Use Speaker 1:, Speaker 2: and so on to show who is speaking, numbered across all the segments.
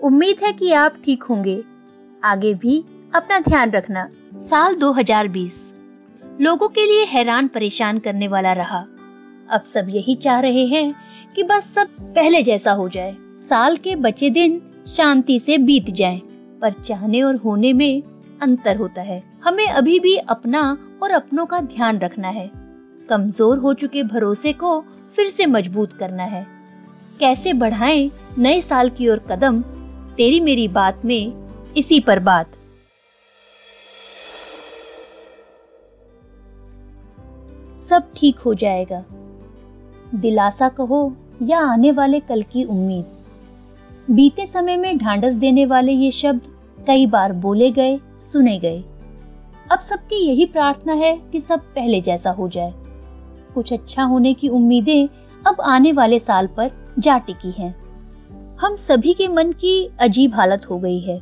Speaker 1: उम्मीद है कि आप ठीक होंगे। आगे भी अपना ध्यान रखना। साल 2020 लोगों के लिए हैरान परेशान करने वाला रहा। अब सब यही चाह रहे हैं कि बस सब पहले जैसा हो जाए। साल के बचे दिन शांति से बीत जाएँ, पर चाहने और होने में अंतर होता है। हमें अभी भी अपना और अपनों का ध्यान रखना है। कमज़ोर हो चुके भरोसे को फिर से मज़बूत करना है। कैसे बढ़ाएँ नए साल की ओर कदम तेरी मेरी बात में इसी पर बात। सब ठीक हो जाएगा। दिलासा कहो या आने वाले कल की उम्मीद। बीते समय में ढांढस देने वाले ये शब्द कई बार बोले गए, सुने गए। अब सबकी यही प्रार्थना है कि सब पहले जैसा हो जाए। कुछ अच्छा होने की उम्मीदें अब आने वाले साल पर जा टिकी हैं। हम सभी के मन की अजीब हालत हो गई है।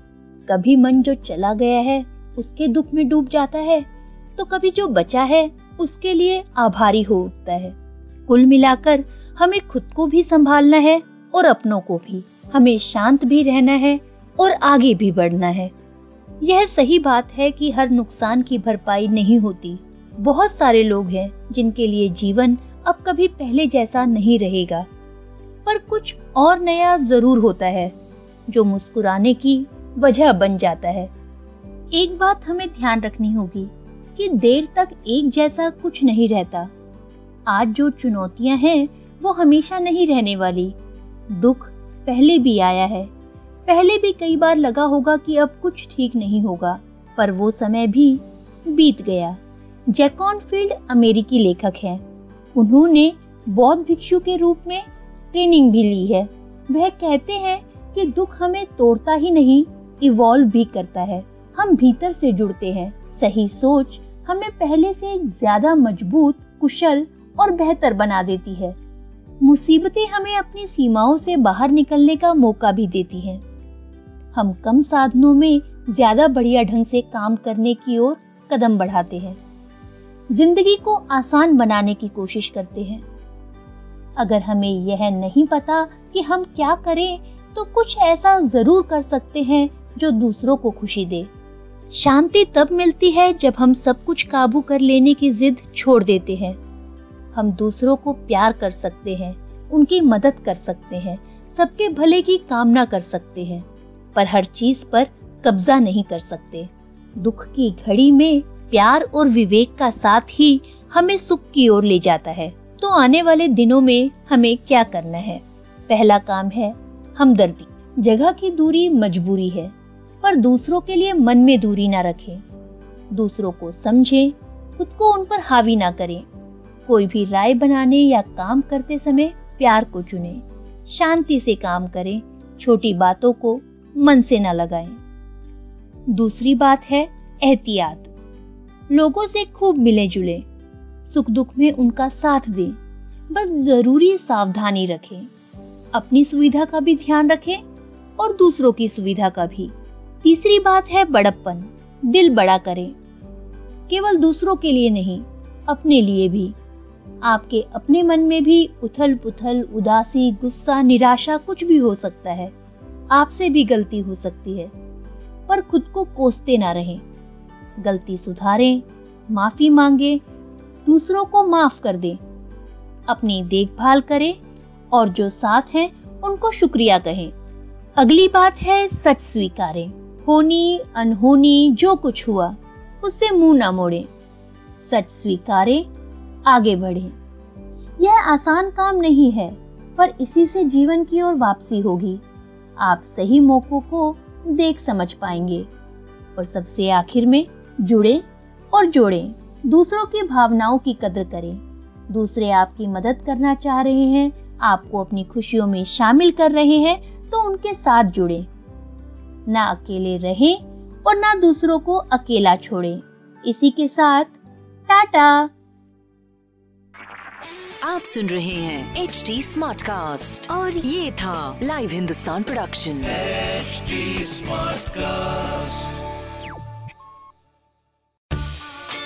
Speaker 1: कभी मन जो चला गया है, उसके दुख में डूब जाता है तो कभी जो बचा है, उसके लिए आभारी हो उठता है। कुल मिलाकर हमें खुद को भी संभालना है और अपनों को भी। हमें शांत भी रहना है और आगे भी बढ़ना है। यह सही बात है कि हर नुकसान की भरपाई नहीं होती। बहुत सारे लोग हैं जिनके लिए जीवन अब कभी पहले जैसा नहीं रहेगा। पर कुछ और नया ज़रूर होता है, जो मुस्कुराने की वजह बन जाता है। एक बात हमें ध्यान रखनी होगी कि देर तक एक जैसा कुछ नहीं रहता। आज जो चुनौतियाँ हैं, वो हमेशा नहीं रहने वाली। दुख पहले भी आया है। पहले भी कई बार लगा होगा कि अब कुछ ठीक नहीं होगा, पर वो समय भी बीत गया। जैकॉन फ़ील्ड अमेरिकी लेखक हैं। उन्होंने बौद्ध भिक्षु के रूप में ट्रेनिंग भी ली है। वह कहते हैं कि दुख हमें तोड़ता ही नहीं इवॉल्व भी करता है। हम भीतर से जुड़ते हैं। सही सोच हमें पहले से ज़्यादा मज़बूत, कुशल और बेहतर बना देती है। मुसीबतें हमें अपनी सीमाओं से बाहर निकलने का मौका भी देती हैं। हम कम साधनों में ज़्यादा बढ़िया ढंग से काम करने की ओर कदम बढ़ाते हैं। ज़िंदगी को आसान बनाने की कोशिश करते हैं। अगर हमें यह नहीं पता कि हम क्या करें तो कुछ ऐसा ज़रूर कर सकते हैं जो दूसरों को खुशी दे। शांति तब मिलती है जब हम सब कुछ काबू कर लेने की जिद छोड़ देते हैं। हम दूसरों को प्यार कर सकते हैं, उनकी मदद कर सकते हैं, सबके भले की कामना कर सकते हैं, पर हर चीज़ पर कब्जा नहीं कर सकते। दुख की घड़ी में प्यार और विवेक का साथ ही हमें सुख की ओर ले जाता है। तो आने वाले दिनों में हमें क्या करना है? पहला काम है हमदर्दी। जगह की दूरी मजबूरी है, पर दूसरों के लिए मन में दूरी ना रखें। दूसरों को समझें, खुद को उन पर हावी ना करें। कोई भी राय बनाने या काम करते समय प्यार को चुने। शांति से काम करें, छोटी बातों को मन से ना लगाएँ। दूसरी बात है एहतियात। लोगों से खूब मिले जुले सुख दुख में उनका साथ दें। बस ज़रूरी सावधानी रखें। अपनी सुविधा का भी ध्यान रखें और दूसरों की सुविधा का भी। तीसरी बात है बड़प्पन। दिल बड़ा करें। केवल दूसरों के लिए नहीं, अपने लिए भी। आपके अपने मन में भी उथल पुथल उदासी, गुस्सा, निराशा कुछ भी हो सकता है। आपसे भी गलती हो सकती है। पर खुद को कोसते ना रहें। गलती सुधारें, माफ़ी मांगे दूसरों को माफ़ कर दें। अपनी देखभाल करें और जो साथ हैं, उनको शुक्रिया कहें। अगली बात है सच स्वीकारें। होनी, अनहोनी, जो कुछ हुआ, उससे मुँह ना मोड़े। सच स्वीकारें, आगे बढ़े। यह आसान काम नहीं है, पर इसी से जीवन की ओर वापसी होगी। आप सही मौकों को देख समझ पाएँगे। और सबसे आखिर में जुड़े और जोड़ें। दूसरों की भावनाओं की कदर करें। दूसरे आपकी मदद करना चाह रहे हैं आपको अपनी खुशियों में शामिल कर रहे हैं तो उनके साथ जुड़े। ना अकेले रहें और ना दूसरों को अकेला छोड़ें। इसी के साथ टाटा!
Speaker 2: आप सुन रहे हैं एच डी स्मार्ट कास्ट और ये था live Hindustan production
Speaker 3: Smartcast